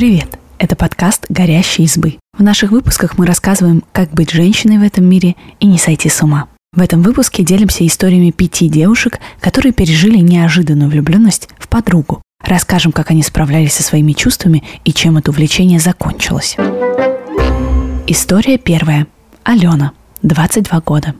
Привет! Это подкаст «Горящие избы». В наших выпусках мы рассказываем, как быть женщиной в этом мире и не сойти с ума. В этом выпуске делимся историями пяти девушек, которые пережили неожиданную влюбленность в подругу. Расскажем, как они справлялись со своими чувствами и чем это увлечение закончилось. История первая. Алена, 22 года.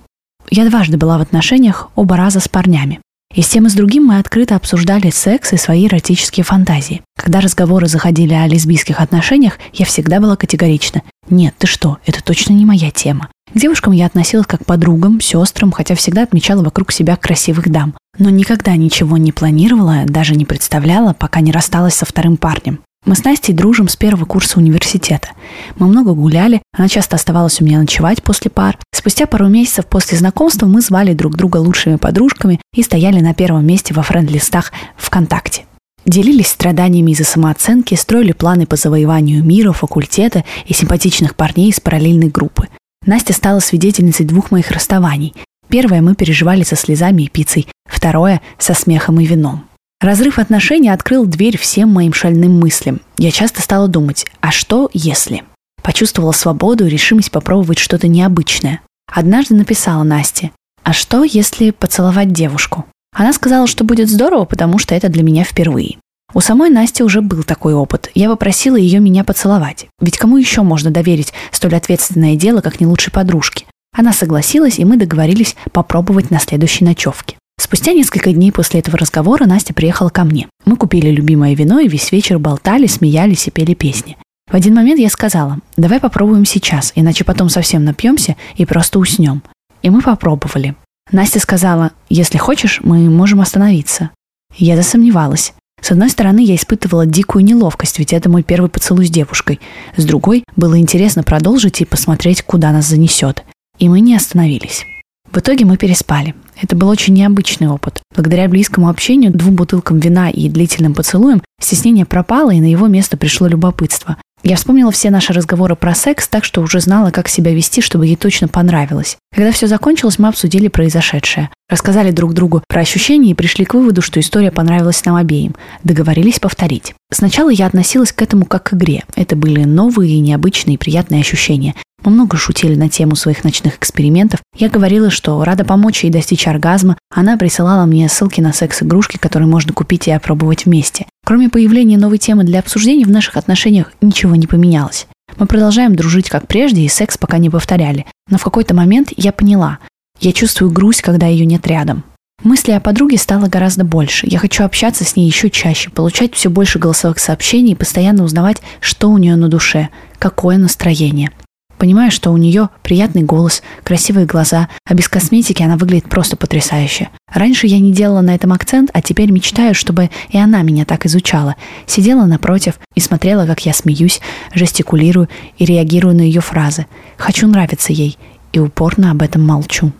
Я дважды была в отношениях, оба раза с парнями. И с тем и с другим мы открыто обсуждали секс и свои эротические фантазии. Когда разговоры заходили о лесбийских отношениях, я всегда была категорична. Нет, ты что, это точно не моя тема. К девушкам я относилась как к подругам, сестрам, хотя всегда отмечала вокруг себя красивых дам. Но никогда ничего не планировала, даже не представляла, пока не рассталась со вторым парнем. Мы с Настей дружим с первого курса университета. Мы много гуляли, она часто оставалась у меня ночевать после пар. Спустя пару месяцев после знакомства мы звали друг друга лучшими подружками и стояли на первом месте во френд-листах ВКонтакте. Делились страданиями из-за самооценки, строили планы по завоеванию мира, факультета и симпатичных парней из параллельной группы. Настя стала свидетельницей двух моих расставаний. Первое мы переживали со слезами и пиццей, второе – со смехом и вином. Разрыв отношений открыл дверь всем моим шальным мыслям. Я часто стала думать, а что если? Почувствовала свободу и решимость попробовать что-то необычное. Однажды написала Насте, а что если поцеловать девушку? Она сказала, что будет здорово, потому что это для меня впервые. У самой Насти уже был такой опыт. Я попросила ее меня поцеловать. Ведь кому еще можно доверить столь ответственное дело, как не лучшей подружке? Она согласилась, и мы договорились попробовать на следующей ночевке. Спустя несколько дней после этого разговора Настя приехала ко мне. Мы купили любимое вино и весь вечер болтали, смеялись и пели песни. В один момент я сказала, давай попробуем сейчас, иначе потом совсем напьемся и просто уснем. И мы попробовали. Настя сказала, если хочешь, мы можем остановиться. Я засомневалась. С одной стороны, я испытывала дикую неловкость, ведь это мой первый поцелуй с девушкой. С другой, было интересно продолжить и посмотреть, куда нас занесет. И мы не остановились. В итоге мы переспали. Это был очень необычный опыт. Благодаря близкому общению, двум бутылкам вина и длительным поцелуям стеснение пропало, и на его место пришло любопытство. Я вспомнила все наши разговоры про секс, так что уже знала, как себя вести, чтобы ей точно понравилось. Когда все закончилось, мы обсудили произошедшее. Рассказали друг другу про ощущения и пришли к выводу, что история понравилась нам обеим. Договорились повторить. Сначала я относилась к этому как к игре. Это были новые, необычные, приятные ощущения. Мы много шутили на тему своих ночных экспериментов. Я говорила, что рада помочь ей достичь оргазма. Она присылала мне ссылки на секс-игрушки, которые можно купить и опробовать вместе. Кроме появления новой темы для обсуждений, в наших отношениях ничего не поменялось. Мы продолжаем дружить как прежде, и секс пока не повторяли. Но в какой-то момент я поняла. Я чувствую грусть, когда ее нет рядом. Мысли о подруге стало гораздо больше. Я хочу общаться с ней еще чаще, получать все больше голосовых сообщений и постоянно узнавать, что у нее на душе, какое настроение. Понимаю, что у нее приятный голос, красивые глаза, а без косметики она выглядит просто потрясающе. Раньше я не делала на этом акцент, а теперь мечтаю, чтобы и она меня так изучала. Сидела напротив и смотрела, как я смеюсь, жестикулирую и реагирую на ее фразы. Хочу нравиться ей и упорно об этом молчу.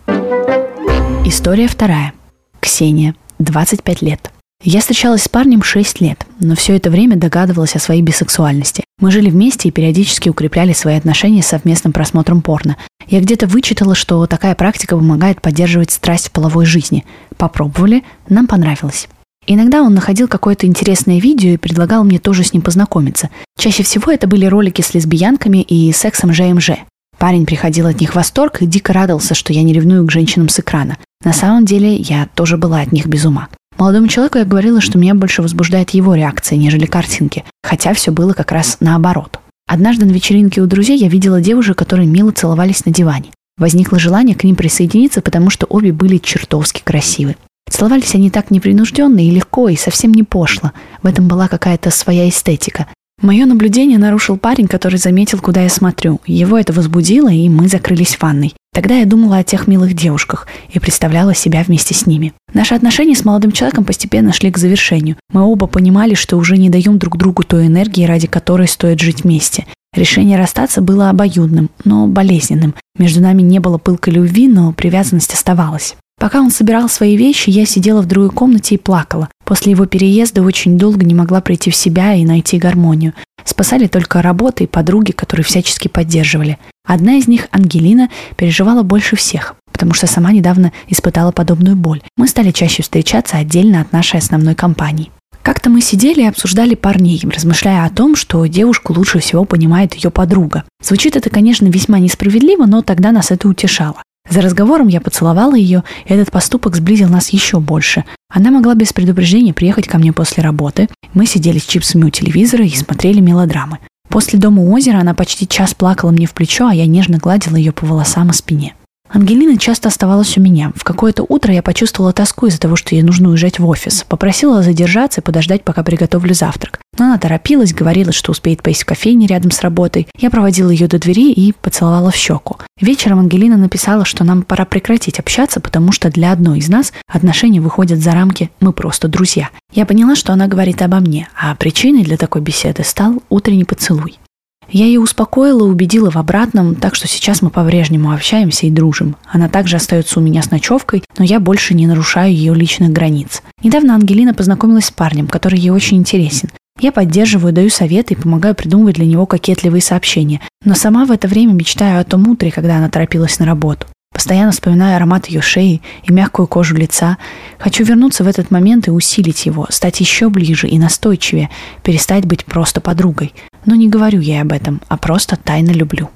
История вторая. Ксения, 25 лет. Я встречалась с парнем 6 лет, но все это время догадывалась о своей бисексуальности. Мы жили вместе и периодически укрепляли свои отношения совместным просмотром порно. Я где-то вычитала, что такая практика помогает поддерживать страсть в половой жизни. Попробовали, нам понравилось. Иногда он находил какое-то интересное видео и предлагал мне тоже с ним познакомиться. Чаще всего это были ролики с лесбиянками и сексом ЖМЖ. Парень приходил от них в восторг и дико радовался, что я не ревную к женщинам с экрана. На самом деле я тоже была от них без ума. Молодому человеку я говорила, что меня больше возбуждает его реакция, нежели картинки, хотя все было как раз наоборот. Однажды на вечеринке у друзей я видела девушек, которые мило целовались на диване. Возникло желание к ним присоединиться, потому что обе были чертовски красивы. Целовались они так непринужденно и легко, и совсем не пошло. В этом была какая-то своя эстетика. Мое наблюдение нарушил парень, который заметил, куда я смотрю. Его это возбудило, и мы закрылись в ванной. Тогда я думала о тех милых девушках и представляла себя вместе с ними. Наши отношения с молодым человеком постепенно шли к завершению. Мы оба понимали, что уже не даем друг другу той энергии, ради которой стоит жить вместе. Решение расстаться было обоюдным, но болезненным. Между нами не было пылкой любви, но привязанность оставалась. Пока он собирал свои вещи, я сидела в другой комнате и плакала. После его переезда очень долго не могла прийти в себя и найти гармонию. Спасали только работа и подруги, которые всячески поддерживали. Одна из них, Ангелина, переживала больше всех, потому что сама недавно испытала подобную боль. Мы стали чаще встречаться отдельно от нашей основной компании. Как-то мы сидели и обсуждали парней, размышляя о том, что девушку лучше всего понимает ее подруга. Звучит это, конечно, весьма несправедливо, но тогда нас это утешало. За разговором я поцеловала ее, и этот поступок сблизил нас еще больше. Она могла без предупреждения приехать ко мне после работы. Мы сидели с чипсами у телевизора и смотрели мелодрамы. После дома у озера она почти час плакала мне в плечо, а я нежно гладила ее по волосам и спине. Ангелина часто оставалась у меня. В какое-то утро я почувствовала тоску из-за того, что ей нужно уезжать в офис. Попросила задержаться и подождать, пока приготовлю завтрак. Но она торопилась, говорила, что успеет поесть в кофейне рядом с работой. Я проводила ее до двери и поцеловала в щеку. Вечером Ангелина написала, что нам пора прекратить общаться, потому что для одной из нас отношения выходят за рамки «мы просто друзья». Я поняла, что она говорит обо мне, а причиной для такой беседы стал утренний поцелуй. Я ее успокоила, убедила в обратном, так что сейчас мы по-прежнему общаемся и дружим. Она также остается у меня с ночевкой, но я больше не нарушаю ее личных границ. Недавно Ангелина познакомилась с парнем, который ей очень интересен. Я поддерживаю, даю советы и помогаю придумывать для него кокетливые сообщения. Но сама в это время мечтаю о том утре, когда она торопилась на работу. Постоянно вспоминаю аромат ее шеи и мягкую кожу лица. Хочу вернуться в этот момент и усилить его, стать еще ближе и настойчивее, перестать быть просто подругой. Но не говорю ей об этом, а просто тайно люблю.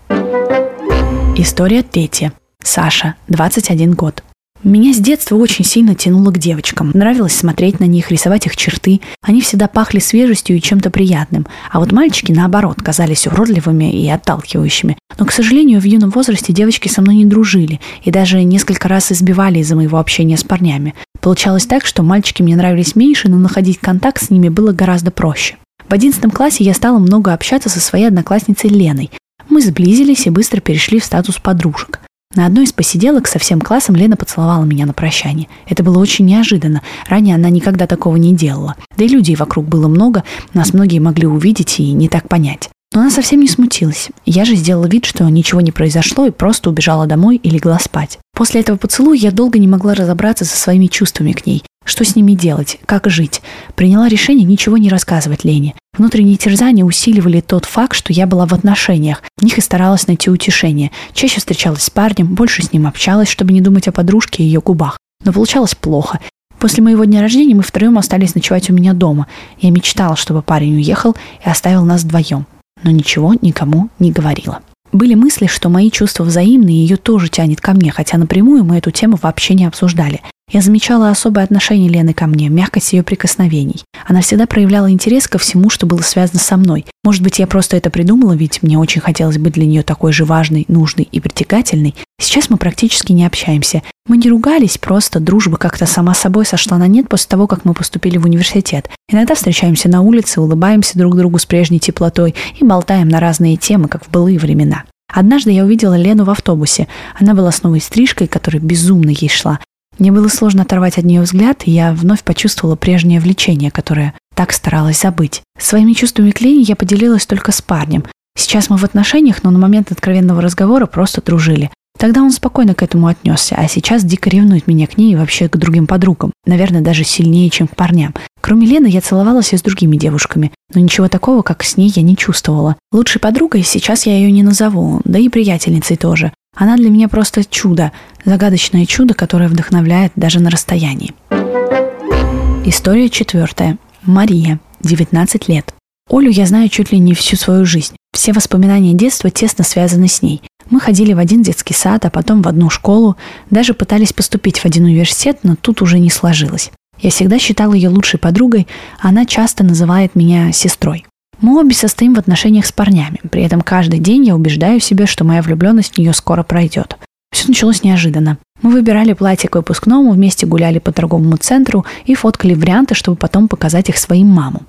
История третья. Саша, 21 год. Меня с детства очень сильно тянуло к девочкам. Нравилось смотреть на них, рисовать их черты. Они всегда пахли свежестью и чем-то приятным. А вот мальчики, наоборот, казались уродливыми и отталкивающими. Но, к сожалению, в юном возрасте девочки со мной не дружили и даже несколько раз избивали из-за моего общения с парнями. Получалось так, что мальчики мне нравились меньше, но находить контакт с ними было гораздо проще. В одиннадцатом классе я стала много общаться со своей одноклассницей Леной. Мы сблизились и быстро перешли в статус подружек. На одной из посиделок со всем классом Лена поцеловала меня на прощание. Это было очень неожиданно. Ранее она никогда такого не делала. Да и людей вокруг было много, нас многие могли увидеть и не так понять. Но она совсем не смутилась. Я же сделала вид, что ничего не произошло и просто убежала домой и легла спать. После этого поцелуя я долго не могла разобраться со своими чувствами к ней. Что с ними делать? Как жить? Приняла решение ничего не рассказывать Лене. Внутренние терзания усиливали тот факт, что я была в отношениях. В них и старалась найти утешение. Чаще встречалась с парнем, больше с ним общалась, чтобы не думать о подружке и ее губах. Но получалось плохо. После моего дня рождения мы втроем остались ночевать у меня дома. Я мечтала, чтобы парень уехал и оставил нас вдвоем. Но ничего никому не говорила. Были мысли, что мои чувства взаимны, и ее тоже тянет ко мне, хотя напрямую мы эту тему вообще не обсуждали. Я замечала особое отношение Лены ко мне, мягкость ее прикосновений. Она всегда проявляла интерес ко всему, что было связано со мной. Может быть, я просто это придумала, ведь мне очень хотелось быть для нее такой же важной, нужной и притягательной. Сейчас мы практически не общаемся. Мы не ругались, просто дружба как-то сама собой сошла на нет после того, как мы поступили в университет. Иногда встречаемся на улице, улыбаемся друг другу с прежней теплотой и болтаем на разные темы, как в былые времена. Однажды я увидела Лену в автобусе. Она была с новой стрижкой, которая безумно ей шла. Мне было сложно оторвать от нее взгляд, и я вновь почувствовала прежнее влечение, которое так старалась забыть. Своими чувствами к Лене я поделилась только с парнем. Сейчас мы в отношениях, но на момент откровенного разговора просто дружили. Тогда он спокойно к этому отнесся, а сейчас дико ревнует меня к ней и вообще к другим подругам. Наверное, даже сильнее, чем к парням. Кроме Лены, я целовалась и с другими девушками, но ничего такого, как с ней, я не чувствовала. Лучшей подругой сейчас я ее не назову, да и приятельницей тоже. Она для меня просто чудо, загадочное чудо, которое вдохновляет даже на расстоянии. История четвертая. Мария, 19 лет. Олю я знаю чуть ли не всю свою жизнь. Все воспоминания детства тесно связаны с ней. Мы ходили в один детский сад, а потом в одну школу, даже пытались поступить в один университет, но тут уже не сложилось. Я всегда считала ее лучшей подругой, а она часто называет меня сестрой. Мы обе состоим в отношениях с парнями. При этом каждый день я убеждаю себя, что моя влюбленность в нее скоро пройдет. Все началось неожиданно. Мы выбирали платье к выпускному, вместе гуляли по торговому центру и фоткали варианты, чтобы потом показать их своим мамам.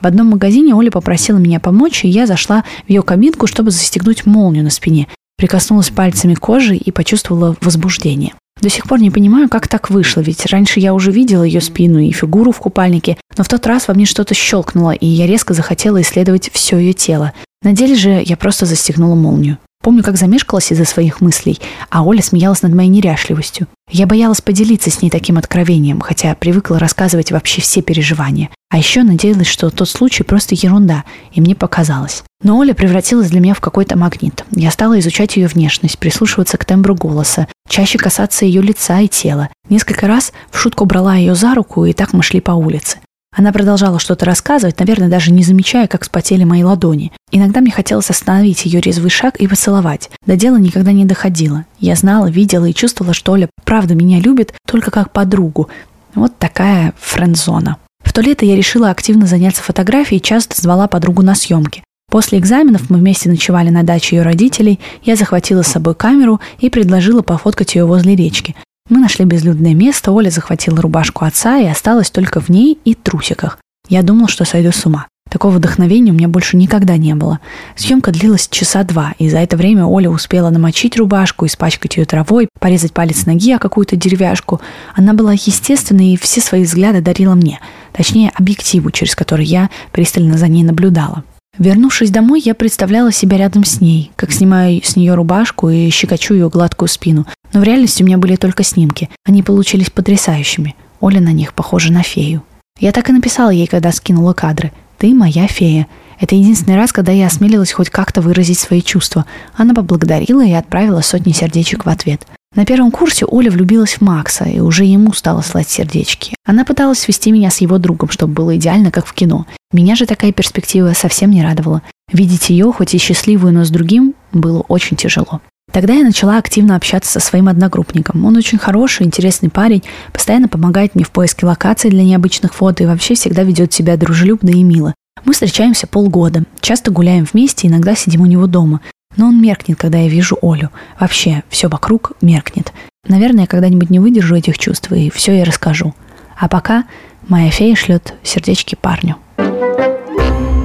В одном магазине Оля попросила меня помочь, и я зашла в ее кабинку, чтобы застегнуть молнию на спине. Прикоснулась пальцами к коже и почувствовала возбуждение. До сих пор не понимаю, как так вышло, ведь раньше я уже видела ее спину и фигуру в купальнике, но в тот раз во мне что-то щелкнуло, и я резко захотела исследовать все ее тело. На деле же я просто застегнула молнию. Помню, как замешкалась из-за своих мыслей, а Оля смеялась над моей неряшливостью. Я боялась поделиться с ней таким откровением, хотя привыкла рассказывать вообще все переживания. А еще надеялась, что тот случай просто ерунда, и мне показалось. Но Оля превратилась для меня в какой-то магнит. Я стала изучать ее внешность, прислушиваться к тембру голоса, чаще касаться ее лица и тела. Несколько раз в шутку брала ее за руку, и так мы шли по улице. Она продолжала что-то рассказывать, наверное, даже не замечая, как спотели мои ладони. Иногда мне хотелось остановить ее резвый шаг и поцеловать. До дела никогда не доходило. Я знала, видела и чувствовала, что Оля правда меня любит только как подругу. Вот такая френдзона. В то лето я решила активно заняться фотографией и часто звала подругу на съемки. После экзаменов мы вместе ночевали на даче ее родителей, я захватила с собой камеру и предложила пофоткать ее возле речки. Мы нашли безлюдное место, Оля захватила рубашку отца и осталась только в ней и трусиках. Я думала, что сойду с ума. Такого вдохновения у меня больше никогда не было. Съемка длилась часа два, и за это время Оля успела намочить рубашку, испачкать ее травой, порезать палец ноги о какую-то деревяшку. Она была естественной и все свои взгляды дарила мне, точнее объективу, через который я пристально за ней наблюдала. Вернувшись домой, я представляла себя рядом с ней, как снимаю с нее рубашку и щекочу ее гладкую спину. Но в реальности у меня были только снимки. Они получились потрясающими. Оля на них похожа на фею. Я так и написала ей, когда скинула кадры. «Ты моя фея». Это единственный раз, когда я осмелилась хоть как-то выразить свои чувства. Она поблагодарила и отправила сотни сердечек в ответ. На первом курсе Оля влюбилась в Макса и уже ему стала слать сердечки. Она пыталась свести меня с его другом, чтобы было идеально, как в кино. Меня же такая перспектива совсем не радовала. Видеть ее, хоть и счастливую, но с другим, было очень тяжело. Тогда я начала активно общаться со своим одногруппником. Он очень хороший, интересный парень, постоянно помогает мне в поиске локаций для необычных фото и вообще всегда ведет себя дружелюбно и мило. Мы встречаемся полгода, часто гуляем вместе, иногда сидим у него дома. Но он меркнет, когда я вижу Олю. Вообще, все вокруг меркнет. Наверное, я когда-нибудь не выдержу этих чувств и все ей расскажу. А пока моя фея шлет сердечки парню.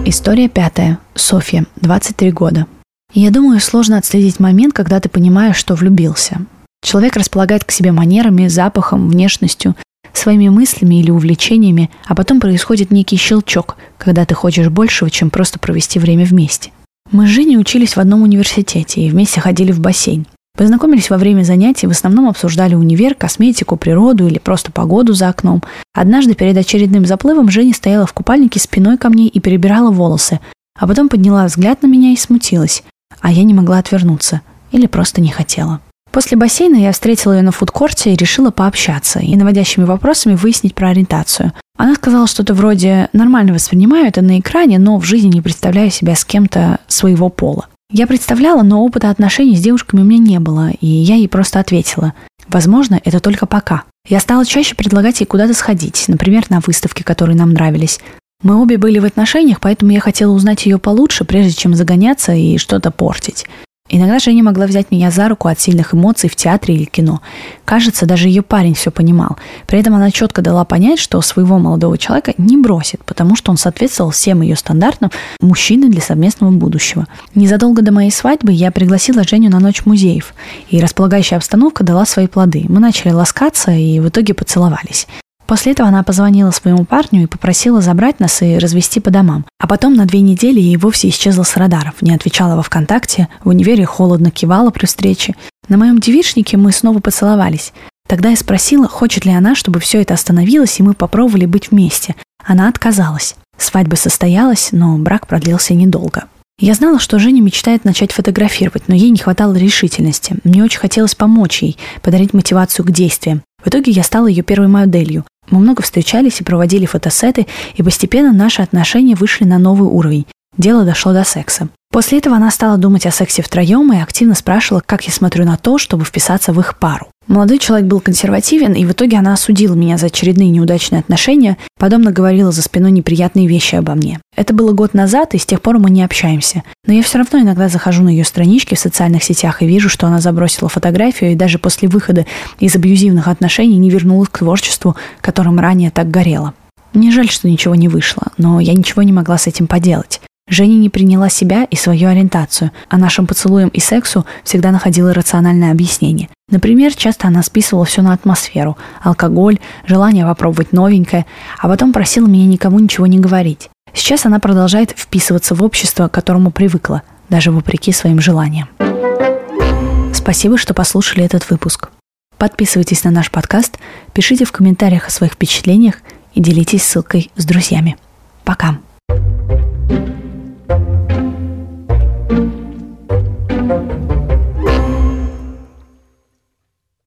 История пятая. Софья, 23 года. Я думаю, сложно отследить момент, когда ты понимаешь, что влюбился. Человек располагает к себе манерами, запахом, внешностью, своими мыслями или увлечениями, а потом происходит некий щелчок, когда ты хочешь большего, чем просто провести время вместе. Мы с Женей учились в одном университете и вместе ходили в бассейн. Познакомились во время занятий, в основном обсуждали универ, косметику, природу или просто погоду за окном. Однажды перед очередным заплывом Женя стояла в купальнике спиной ко мне и перебирала волосы, а потом подняла взгляд на меня и смутилась а я не могла отвернуться или просто не хотела. После бассейна я встретила ее на фудкорте и решила пообщаться и наводящими вопросами выяснить про ориентацию. Она сказала что-то вроде «нормально воспринимаю это на экране, но в жизни не представляю себя с кем-то своего пола». Я представляла, но опыта отношений с девушками у меня не было, и я ей просто ответила «возможно, это только пока». Я стала чаще предлагать ей куда-то сходить, например, на выставки, которые нам нравились. Мы обе были в отношениях, поэтому я хотела узнать ее получше, прежде чем загоняться и что-то портить. Иногда Женя могла взять меня за руку от сильных эмоций в театре или кино. Кажется, даже ее парень все понимал. При этом она четко дала понять, что своего молодого человека не бросит, потому что он соответствовал всем ее стандартам мужчины для совместного будущего. Незадолго до моей свадьбы я пригласила Женю на ночь музеев, и располагающая обстановка дала свои плоды. Мы начали ласкаться и в итоге поцеловались. После этого она позвонила своему парню и попросила забрать нас и развести по домам. А потом на две недели ей вовсе исчезла с радаров, не отвечала во ВКонтакте, в универе холодно кивала при встрече. На моем девичнике мы снова поцеловались. Тогда я спросила, хочет ли она, чтобы все это остановилось, и мы попробовали быть вместе. Она отказалась. Свадьба состоялась, но брак продлился недолго. Я знала, что Женя мечтает начать фотографировать, но ей не хватало решительности. Мне очень хотелось помочь ей, подарить мотивацию к действиям. В итоге я стала ее первой моделью. Мы много встречались и проводили фотосеты, и постепенно наши отношения вышли на новый уровень. Дело дошло до секса. После этого она стала думать о сексе втроем и активно спрашивала, как я смотрю на то, чтобы вписаться в их пару. Молодой человек был консервативен, и в итоге она осудила меня за очередные неудачные отношения, подобно говорила за спиной неприятные вещи обо мне. Это было год назад, и с тех пор мы не общаемся. Но я все равно иногда захожу на ее странички в социальных сетях и вижу, что она забросила фотографию и даже после выхода из абьюзивных отношений не вернулась к творчеству, которым ранее так горела. Мне жаль, что ничего не вышло, но я ничего не могла с этим поделать. Женя не приняла себя и свою ориентацию, а нашим поцелуям и сексу всегда находила рациональное объяснение. Например, часто она списывала все на атмосферу, алкоголь, желание попробовать новенькое, а потом просила меня никому ничего не говорить. Сейчас она продолжает вписываться в общество, к которому привыкла, даже вопреки своим желаниям. Спасибо, что послушали этот выпуск. Подписывайтесь на наш подкаст, пишите в комментариях о своих впечатлениях и делитесь ссылкой с друзьями. Пока!